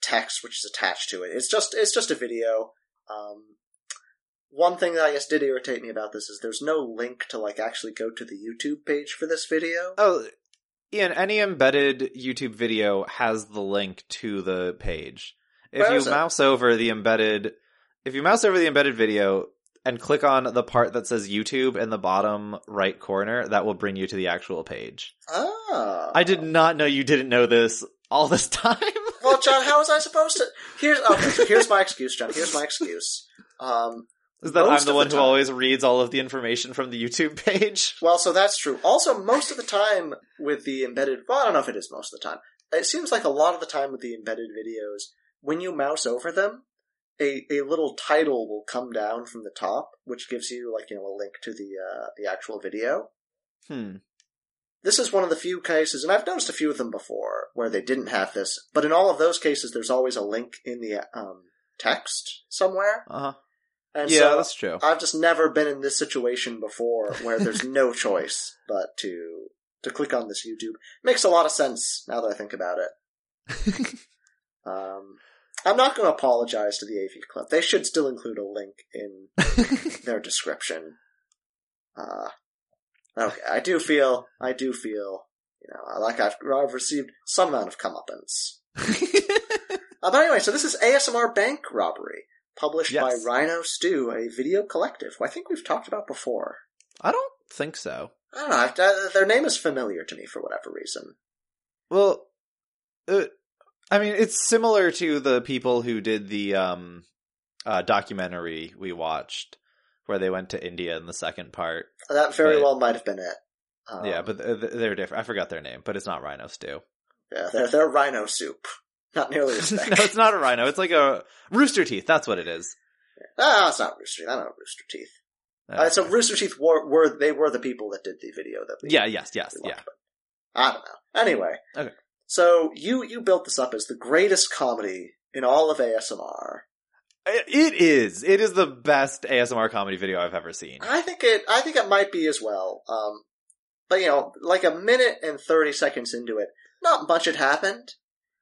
text which is attached to it. It's just it's just a video. Um, one thing that I guess did irritate me about this is there's no link to like actually go to the YouTube page for this video. Oh, Ian, any embedded YouTube video has the link to the page. If Where you mouse over the embedded, if you mouse over the embedded video and click on the part that says YouTube in the bottom right corner, that will bring you to the actual page. Ah, I did not know you didn't know this all this time. Well, John, how was I supposed to? Here's okay. So here's my excuse, John. Here's my excuse. Um, Is that I'm the one the who time. always reads all of the information from the YouTube page? well, so that's true. Also, most of the time with the embedded, well, I don't know if it is most of the time. It seems like a lot of the time with the embedded videos, when you mouse over them, a, a little title will come down from the top, which gives you like you know a link to the uh, the actual video. Hmm. This is one of the few cases, and I've noticed a few of them before where they didn't have this. But in all of those cases, there's always a link in the um, text somewhere. Uh huh. And Yeah, so that's true. I've just never been in this situation before where there's no choice but to to click on this YouTube. Makes a lot of sense now that I think about it. Um, I'm not going to apologize to the AV Club. They should still include a link in their description. Uh, okay, I do feel, I do feel, you know, like I've, I've received some amount of comeuppance. Uh, but anyway, so this is ASMR Bank Robbery, published by Rhino Stew, a video collective, who I think we've talked about before. I don't think so. I don't know, I've, uh, their name is familiar to me for whatever reason. Well, uh, I mean, it's similar to the people who did the um, uh, documentary we watched, where they went to India in the second part. That very But- well might have been it. Um, yeah, but th- th- they're different. I forgot their name, but it's not Rhino Stew. yeah, they're, they're Rhino Soup. Not nearly as no, it's not a rhino. It's like a rooster teeth. That's what it is. Ah, it's not Rooster Teeth. I don't know Rooster Teeth. Uh, so Rooster Teeth were, were they were the people that did the video that we yeah, yes, yes, yeah. but I don't know. Anyway, Okay. So you you built this up as the greatest comedy in all of ASMR. It is. It is the best ASMR comedy video I've ever seen. I think it I think it might be as well. Um, but you know, like a minute and thirty seconds into it, not much had happened.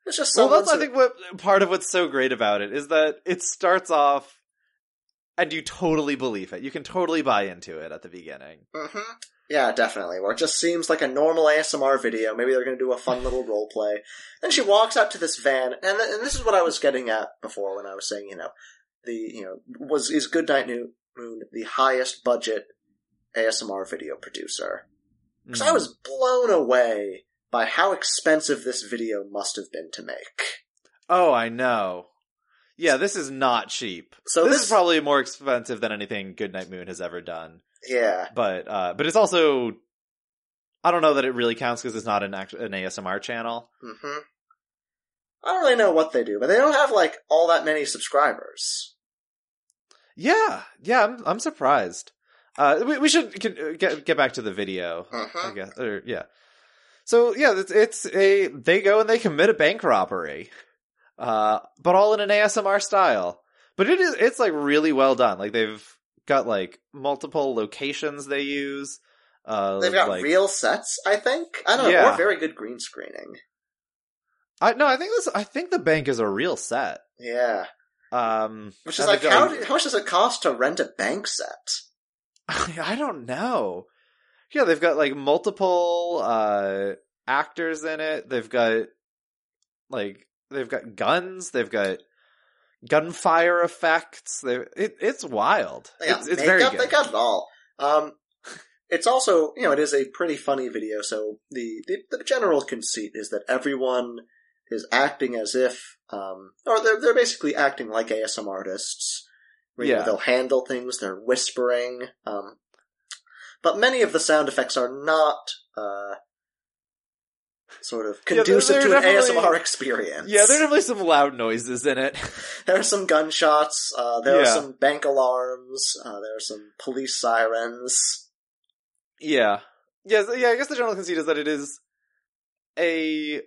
It's just Well, that's I think what part of what's so great about it is that it starts off, and you totally believe it. You can totally buy into it at the beginning. hmm Yeah, definitely. Where it just seems like a normal ASMR video. Maybe they're going to do a fun little role play. Then she walks out to this van, and, th- and this is what I was getting at before when I was saying, you know, the you know was is Goodnight Moon the highest budget ASMR video producer? Because I Mm. was blown away by how expensive this video must have been to make. Oh, I know. Yeah, this is not cheap. So this, this, is probably more expensive than anything Goodnight Moon has ever done. Yeah, But uh, but it's also I don't know that it really counts because it's not an act- an ASMR channel. hmm I don't really know what they do, but they don't have like all that many subscribers. Yeah, yeah, I'm I'm surprised. Uh, we, we should get get back to the video. I Mhm. guess. Or, yeah. So yeah, it's, it's a they go and they commit a bank robbery, uh, but all in an ASMR style. But it is it's like really well done. Like they've got like multiple locations they use. Uh, They've got like, real sets, I think. I don't know, Yeah. or very good green screening. I no, I think this. I think the bank is a real set. Yeah. Um, Which is like, how, got, how much does it cost to rent a bank set? I don't know. Yeah, they've got like multiple uh actors in it. They've got like they've got guns. They've got gunfire effects. They it, it's wild. It's, it's very good. They got it all. Um, it's also, you know, it is a pretty funny video. So the, the, the general conceit is that everyone is acting as if, um, or they're, they're basically acting like ASMRtists. Where, you know, Yeah. they'll handle things, they're whispering, um, but many of the sound effects are not, uh, sort of Yeah, they're- conducive to an ASMR experience. yeah, there are definitely some loud noises in it. There are some gunshots. Uh, there are some bank alarms. Uh, there are some police sirens. yeah, yes, yeah. I guess the general conceit is that it is a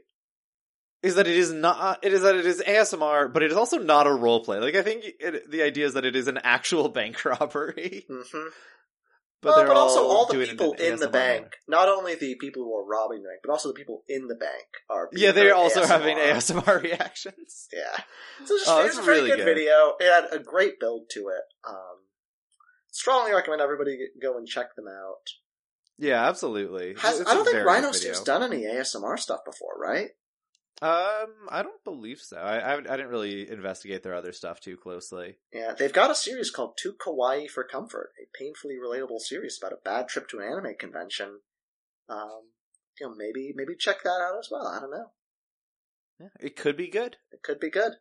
is that it is not it is that it is ASMR, but it is also not a role play. Like I think it, the idea is that it is an actual bank robbery, hmm but But, but also all all the people in the ASMR. bank, not only the people who are robbing the bank, but also the people in the bank are. being Yeah, they're also ASMR. having ASMR reactions. Yeah, so it's, just, Oh, it's a really good, good. video. It had a great build to it. Um, strongly recommend everybody go and check them out. Yeah, absolutely. Has, I don't think Rhino. Stew's done any ASMR stuff before, right? Um, I don't believe so. I, I I didn't really investigate their other stuff too closely. Yeah, they've got a series called Too Kawaii for Comfort, a painfully relatable series about a bad trip to an anime convention. Um, you know, maybe maybe check that out as well. I don't know. Yeah, it could be good. It could be good.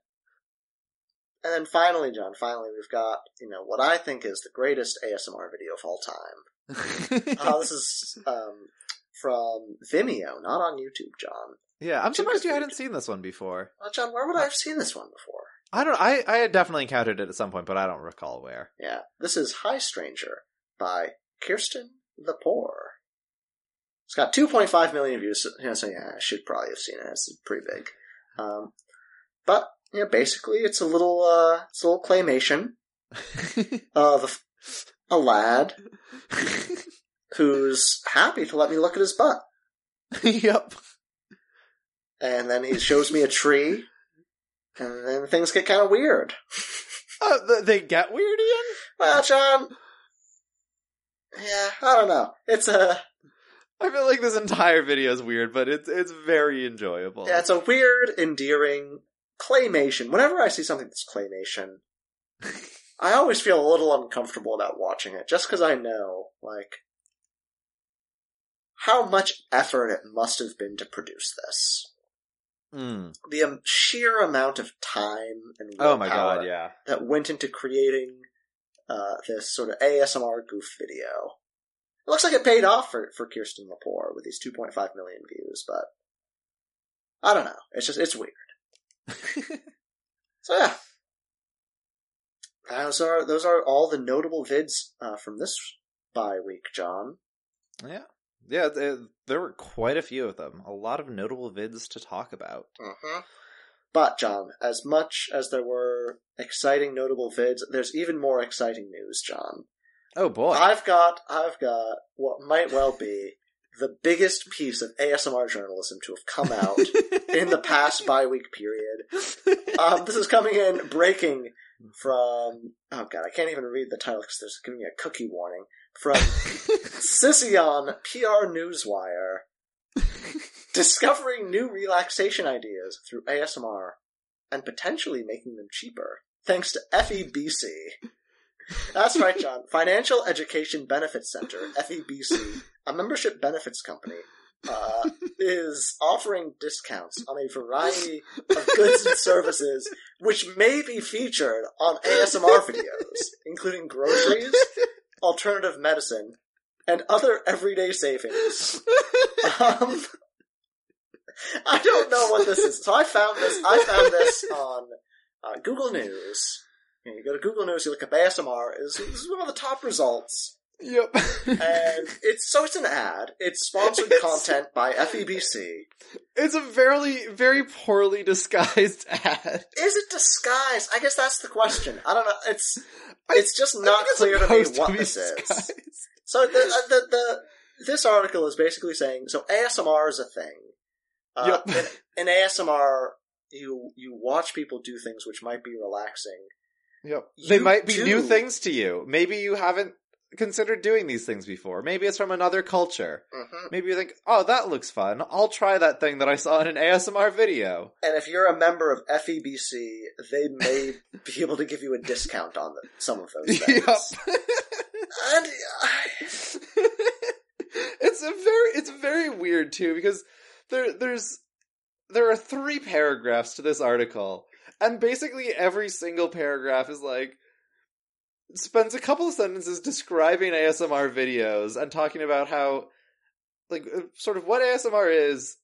And then finally, John, finally we've got, you know, what I think is the greatest ASMR video of all time. Uh, this is um, from Vimeo, not on YouTube, John. Yeah, I'm surprised you hadn't seen this one before. Well, John, where would I have seen this one before? I don't. I I had definitely encountered it at some point, but I don't recall where. Yeah, this is Hi Stranger by Kirsten Lepore. It's got 2.5 million views, so, yeah, so yeah, I should probably have seen it. It's pretty big. Um, but, yeah, basically it's a little, uh, it's a little claymation of a lad who's happy to let me look at his butt. yep. And then he shows me a tree, and then things get kind of weird. Uh, th- they get weird, Ian. Well, John, yeah, I don't know. It's a, I feel like this entire video is weird, but it's it's very enjoyable. Yeah, it's a weird, endearing claymation. Whenever I see something that's claymation, I always feel a little uncomfortable about watching it, just because I know, like, how much effort it must have been to produce this. Mm. The um, sheer amount of time and Oh my god, yeah. that went into creating uh, this sort of ASMR goof video. It looks like it paid off for, for Kirsten Lepore with these 2.5 million views, but I don't know. It's just, it's weird. So yeah. Those are, those are all the notable vids uh, from this bye week, John. yeah. Yeah, th- there were quite a few of them. A lot of notable vids to talk about. Mm-hmm. But, John, as much as there were exciting, notable vids, there's even more exciting news, John. Oh boy. I've got I've got what might well be the biggest piece of ASMR journalism to have come out in the past bi week period. Um, this is coming in breaking from oh god, I can't even read the title because there's giving me a cookie warning from Cision PR Newswire. Discovering new relaxation ideas through ASMR and potentially making them cheaper thanks to FEBC. That's right, John. Financial Education Benefits Center, FEBC, a membership benefits company, uh, is offering discounts on a variety of goods and services which may be featured on ASMR videos, including groceries, alternative medicine, and other everyday savings. Um, I don't know what this is. So I found this. I found this on uh, Google News. You, know, you go to Google News, you look up ASMR. Is this is one of the top results, yep. and it's so it's an ad. It's sponsored It's- content by FEBC. it's a very, very poorly disguised ad. Is it disguised? I guess that's the question. I don't know. It's it's just I not clear to me what be this is. So the, uh, the the this article is basically saying so ASMR is a thing. Uh, Yep. in, in ASMR, you you watch people do things which might be relaxing. Yep. You They might be do. new things to you. Maybe you haven't considered doing these things before. Maybe it's from another culture. hmm Maybe you think, oh, that looks fun. I'll try that thing that I saw in an ASMR video. And if you're a member of FEBC, they may be able to give you a discount on the, some of those things. Yep. And I, it's a very it's very weird too because there there's there are three paragraphs to this article and basically every single paragraph is like spends a couple of sentences describing ASMR videos and talking about how like uh, sort of what ASMR is,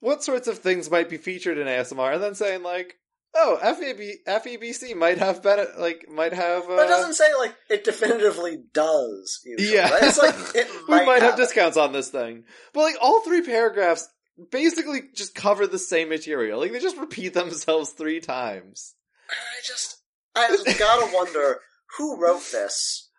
what sorts of things might be featured in ASMR and then saying like oh FEB, FEBC might have been like might have uh, but it doesn't say like it definitively does. Usually, Yeah. it's like it we might, might have discounts on this thing. But like all three paragraphs basically just cover the same material. Like they just repeat themselves three times. I just, I gotta wonder who wrote this.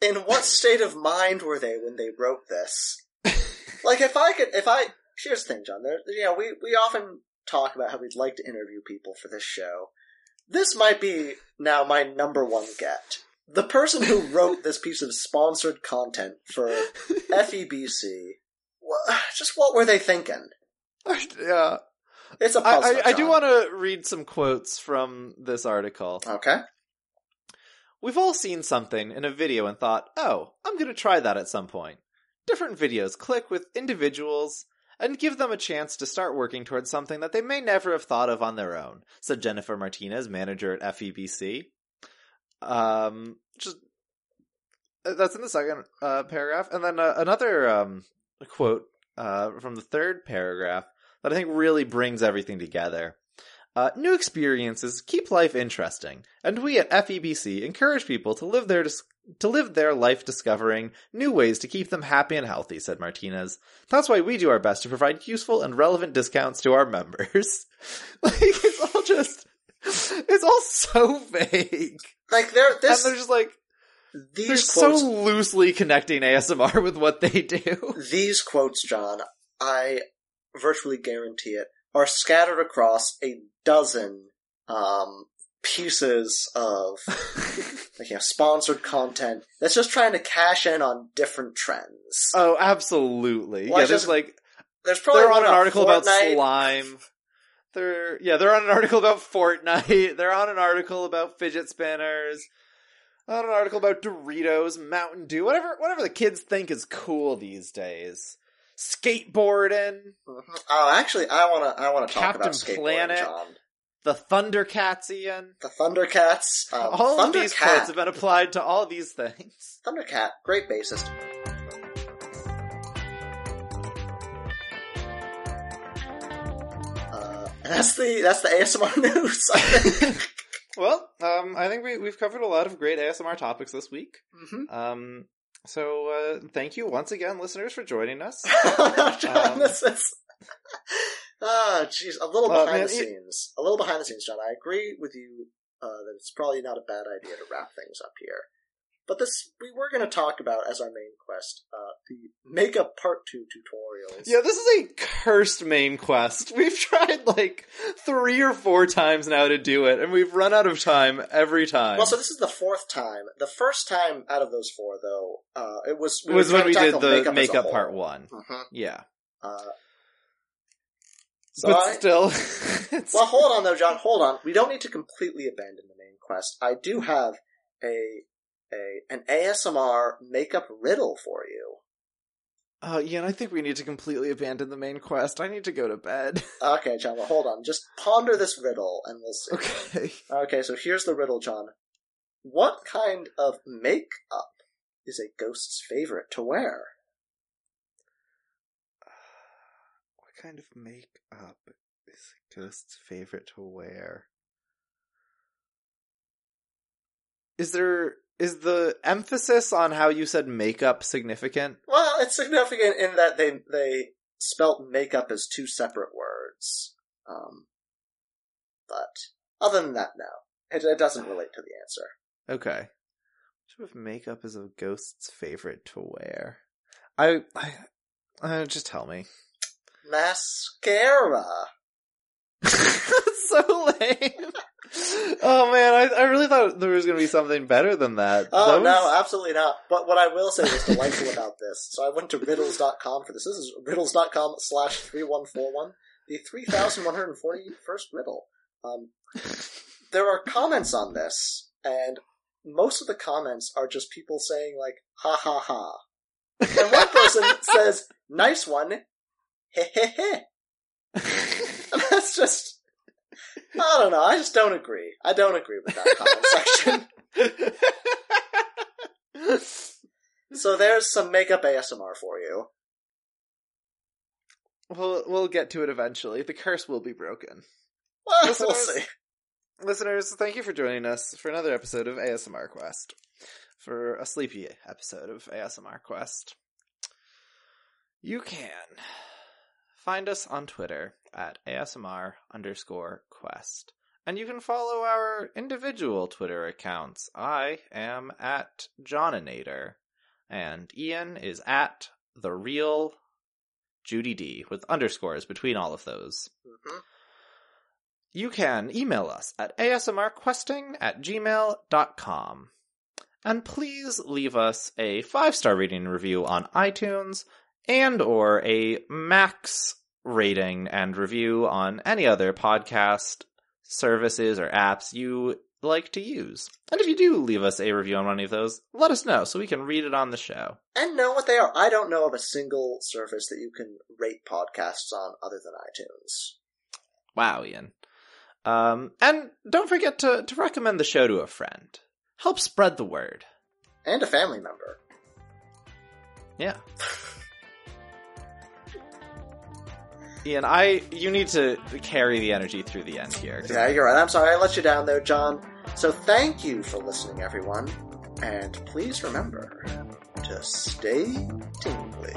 In what state of mind were they when they wrote this? Like, if I could, if I, here's the thing, John. There, you know, we we often talk about how we'd like to interview people for this show. This might be now my number one get. the person who wrote this piece of sponsored content for FEBC, just what were they thinking? yeah. It's a I, puzzle. I, I do want to read some quotes from this article. Okay. We've all seen something in a video and thought, oh, I'm going to try that at some point. Different videos click with individuals and give them a chance to start working towards something that they may never have thought of on their own, said Jennifer Martinez, manager at FEBC. Um, just uh, that's in the second uh, paragraph, and then uh, another um, quote uh, from the third paragraph that I think really brings everything together. Uh, new experiences keep life interesting, and we at FEBC encourage people to live their dis- to live their life discovering new ways to keep them happy and healthy, said Martinez. That's why we do our best to provide useful and relevant discounts to our members. like it's all just it's all so vague. Like they're this and they're just like these they're quotes so loosely connecting ASMR with what they do. these quotes, John, I virtually guarantee it, are scattered across a dozen um, pieces of like, you know, sponsored content that's just trying to cash in on different trends. oh, absolutely. Well, yeah, there's just- like There's probably they're on an article about slime. They're yeah, they're on an article about Fortnite. They're on an article about fidget spinners. On an article about Doritos, Mountain Dew, whatever whatever the kids think is cool these days. Skateboarding, Mhm. Oh, actually, I want to. I want to talk Captain about skateboarding, Planet. John. the Thundercats, Ian. The Thundercats. Um, all of these Thundercat. have been applied to all these things. Thundercat, great bassist. Uh, that's the that's the ASMR news. I think. Well, um, I think we, we've covered a lot of great ASMR topics this week. Mhm. Um, so uh, thank you once again, listeners, for joining us. John, Um, this is. Ah, jeez, a little behind man, the it- scenes. A little behind the scenes, John. I agree with you uh, that it's probably not a bad idea to wrap things up here. But this, we were going to talk about as our main quest, uh, the makeup part two tutorials. Yeah, this is a cursed main quest. We've tried like three or four times now to do it, and we've run out of time every time. Well, so this is the fourth time. The first time out of those four, though, uh, it was it was when we did the makeup, whole. part one. Mhm. Yeah, Uh, so but I- still, well, hold on though, John. Hold on. We don't need to completely abandon the main quest. I do have a a an ASMR makeup riddle for you. oh yeah, and I think we need to completely abandon the main quest. I need to go to bed. Okay, John. Well, hold on. Just ponder this riddle, and we'll see. okay. Okay, so here's the riddle, John. What kind of makeup is a ghost's favorite to wear? What kind of makeup is a ghost's favorite to wear? Is there is the emphasis on how you said makeup significant? Well, it's significant in that they they spelt makeup as two separate words. Um, but other than that, no, it, it doesn't relate to the answer. Okay. What of makeup is a ghost's favorite to wear? I, I uh, just tell me. Mascara. That's so lame. Oh man, I, I really thought there was gonna be something better than that. Oh Those- no, absolutely not. But what I will say was delightful about this. So I went to riddles.com for this. This is riddles.com slash 3141, the 3141st riddle. Um, there are comments on this, and most of the comments are just people saying like, ha ha ha. And one person says, nice one, he he he. That's just, I don't know, I just don't agree. I don't agree with that comment section. So there's some makeup ASMR for you. we'll we'll get to it eventually. The curse will be broken. Well, we'll see. Listeners, thank you for joining us for another episode of ASMR Quest. For a sleepy episode of ASMR Quest. You can find us on Twitter at ASMR underscore quest. And you can follow our individual Twitter accounts. I am at Johninator. And Ian is at the real Judy D with underscores between all of those. Mhm. You can email us at asmrquesting at gmail.com. And please leave us a five star rating and review on iTunes and or a max rating and review on any other podcast services or apps you like to use. And if you do leave us a review on any of those, let us know so we can read it on the show. And know what they are. I don't know of a single service that you can rate podcasts on other than iTunes. Wow, Ian. Um, and don't forget to, to recommend the show to a friend. Help spread the word. And a family member. Yeah. Ian, I you need to carry the energy through the end here. Yeah, you're right. I'm sorry I let you down there, John. So thank you for listening, everyone. And please remember to stay tingly.